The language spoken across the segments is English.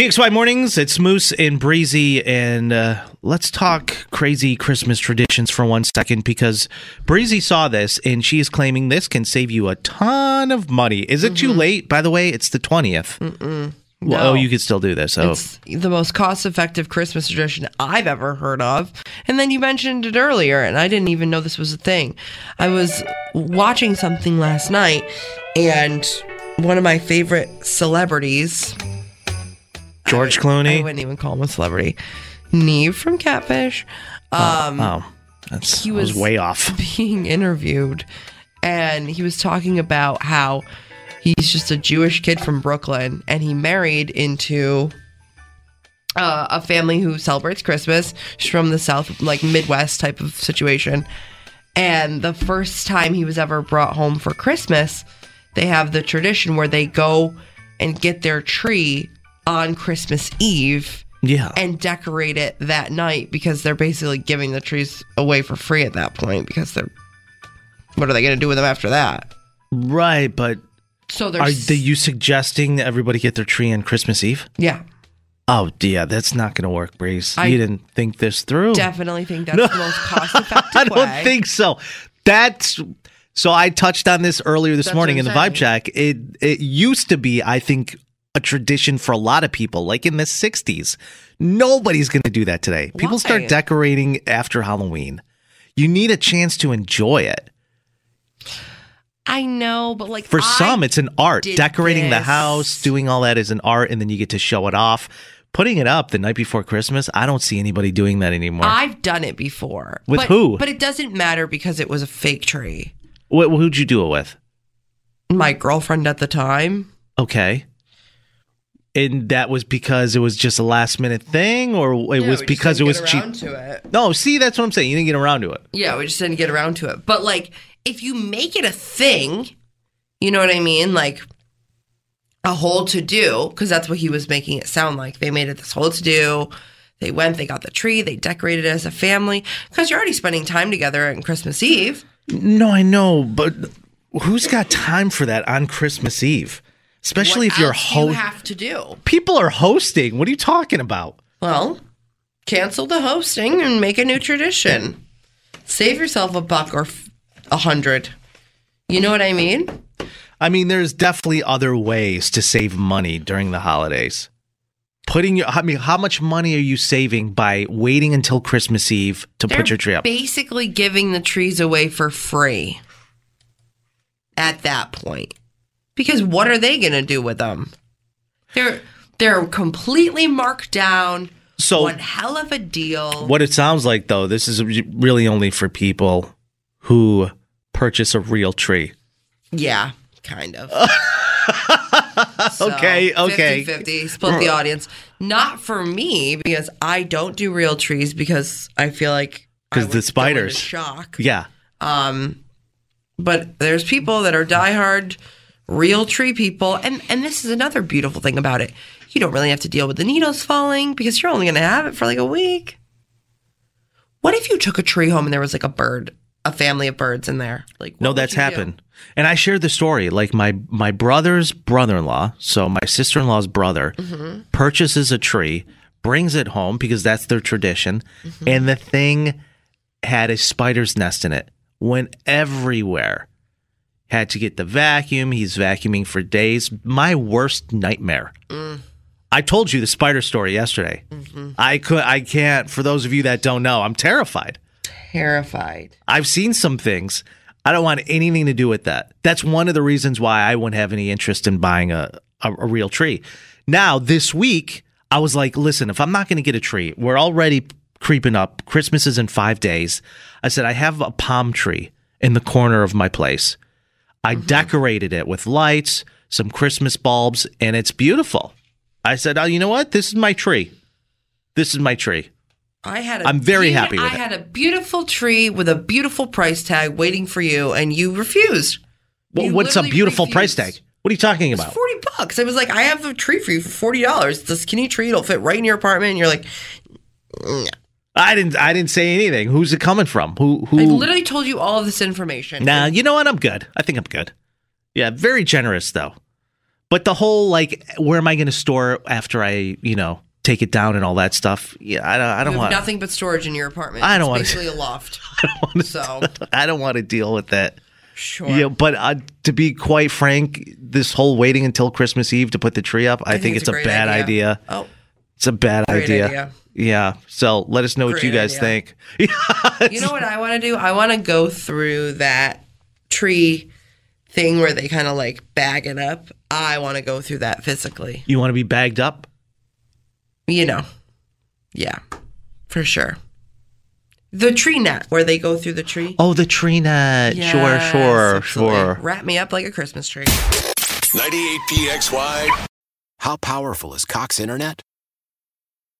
PXY Mornings, it's Moose and Breezy, and uh, let's talk crazy Christmas traditions for one second because Breezy saw this and she is claiming this can save you a ton of money. Is it too late? By the way, it's the 20th. Well, No. oh, you could still do this. Oh, It's the most cost effective Christmas tradition I've ever heard of. And then you mentioned it earlier, and I didn't even know this was a thing. I was watching something last night, and one of my favorite celebrities, George Clooney. I wouldn't even call him a celebrity, Nev from Catfish, um, oh, that's he was was- way off. being interviewed, and he was talking about how he's just a Jewish kid from Brooklyn, and he married into uh, a family who celebrates Christmas. She's from the South, like Midwest type of situation. And the first time he was ever brought home for Christmas, they have the tradition where they go and get their tree on Christmas Eve Yeah. and decorate it that night because they're basically giving the trees away for free at that point because they're what are they going to do with them after that? right, but So are you suggesting that everybody get their tree on Christmas Eve? yeah, Oh, yeah, that's not going to work, Breeze. I you didn't think this through. definitely think that's the most cost effective I don't think so. That's so. I touched on this earlier this That's morning in the vibe check. It it used to be, I think, a tradition for a lot of people, like in the '60s. Nobody's going to do that today. People Why? start decorating after Halloween. You need a chance to enjoy it. I know, but like For I some, it's an art. Decorating the house, doing all that is an art, and then you get to show it off. Putting it up the night before Christmas, I don't see anybody doing that anymore. I've done it before. With but, who? But it doesn't matter because it was a fake tree. Wh- who'd you do it with? My girlfriend at the time. Okay. And that was because it was just a last minute thing, or it was because it was cheap. to it. No, see, that's what I'm saying. You didn't get around to it. Yeah, we just didn't get around to it. But like, if you make it a thing, you know what I mean? Like a whole to do, because that's what he was making it sound like. They made it this whole to do. They went, they got the tree, they decorated it as a family. Because you're already spending time together on Christmas Eve. No, I know, but who's got time for that on Christmas Eve? Especially What if you're do you have to do. People are hosting. What are you talking about? Well, cancel the hosting and make a new tradition. Save yourself a buck or a hundred. You know what I mean? I mean, there's definitely other ways to save money during the holidays. Putting your, I mean, how much money are you saving by waiting until Christmas Eve to They're put your tree up? Basically, giving the trees away for free at that point. Because what are they going to do with them? They're they're completely marked down. So- one hell of a deal. What it sounds like, though, this is really only for people who purchase a real tree. Yeah, kind of. Okay, okay. 50 split the audience. Not for me because I don't do real trees because I feel like because the spiders. shock. Yeah. Um, but there's people that are diehard real tree people, and and this is another beautiful thing about it. You don't really have to deal with the needles falling because you're only going to have it for like a week. What if you took a tree home and there was like a bird, a family of birds in there? Like No, that's you do? happened. And I shared the story. Like my my brother's brother-in-law, so my sister-in-law's brother, Mm-hmm. purchases a tree, brings it home because that's their tradition, Mm-hmm. and the thing had a spider's nest in it. Went everywhere. Had to get the vacuum. He's vacuuming for days. My worst nightmare. Mm. I told you the spider story yesterday. I could I can't for those of you that don't know, I'm terrified. Terrified. I've seen some things. I don't want anything to do with that. That's one of the reasons why I wouldn't have any interest in buying a, a, a real tree. Now, this week, I was like, listen, if I'm not going to get a tree, we're already creeping up. Christmas is in five days. I said, I have a palm tree in the corner of my place. I mm-hmm. decorated it with lights, some Christmas bulbs, and it's beautiful. I said, oh, you know what? This is my tree. This is my tree. I had. A I'm very beau- happy with I it. had a beautiful tree with a beautiful price tag waiting for you, and you refused. Well, You what's a beautiful price tag? What are you talking about? forty bucks. I was like, I have a tree for you for forty dollars. It's a skinny tree. It'll fit right in your apartment. And you're like, mm, I didn't. I didn't say anything. Who's it coming from? Who? Who? I literally told you all of this information. Nah, you know what? I'm good. I think I'm good. Yeah, very generous though. But the whole like, where am I going to store it after I, you know, take it down and all that stuff? Yeah, I don't. I don't want. nothing but storage in your apartment. I don't wanna- basically a loft. so I don't want to deal with that. sure. Yeah, but uh, to be quite frank, this whole waiting until Christmas Eve to put the tree up, I, think, it's a, great bad idea. Oh, It's a bad Great idea. idea. Yeah. So let us know what you guys idea. think. you know what I want to do? I want to go through that tree thing where they kind of like bag it up. I want to go through that physically. You want to be bagged up? You know, yeah, for sure. The tree net where they go through the tree. Oh, the tree net. Yes, sure, sure, absolutely. sure. Wrap me up like a Christmas tree. 98PXY. How powerful is Cox Internet?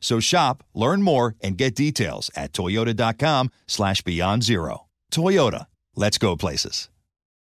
So shop, learn more, and get details at toyota.com slash beyond zero. Toyota, let's go places.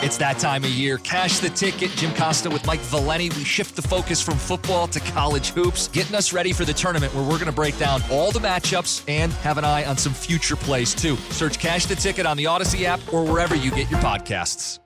It's that time of year. Cash the ticket. Jim Costa with Mike Valenti. We shift the focus from football to college hoops, getting us ready for the tournament where we're going to break down all the matchups and have an eye on some future plays too. Search Cash the Ticket on the Odyssey app or wherever you get your podcasts.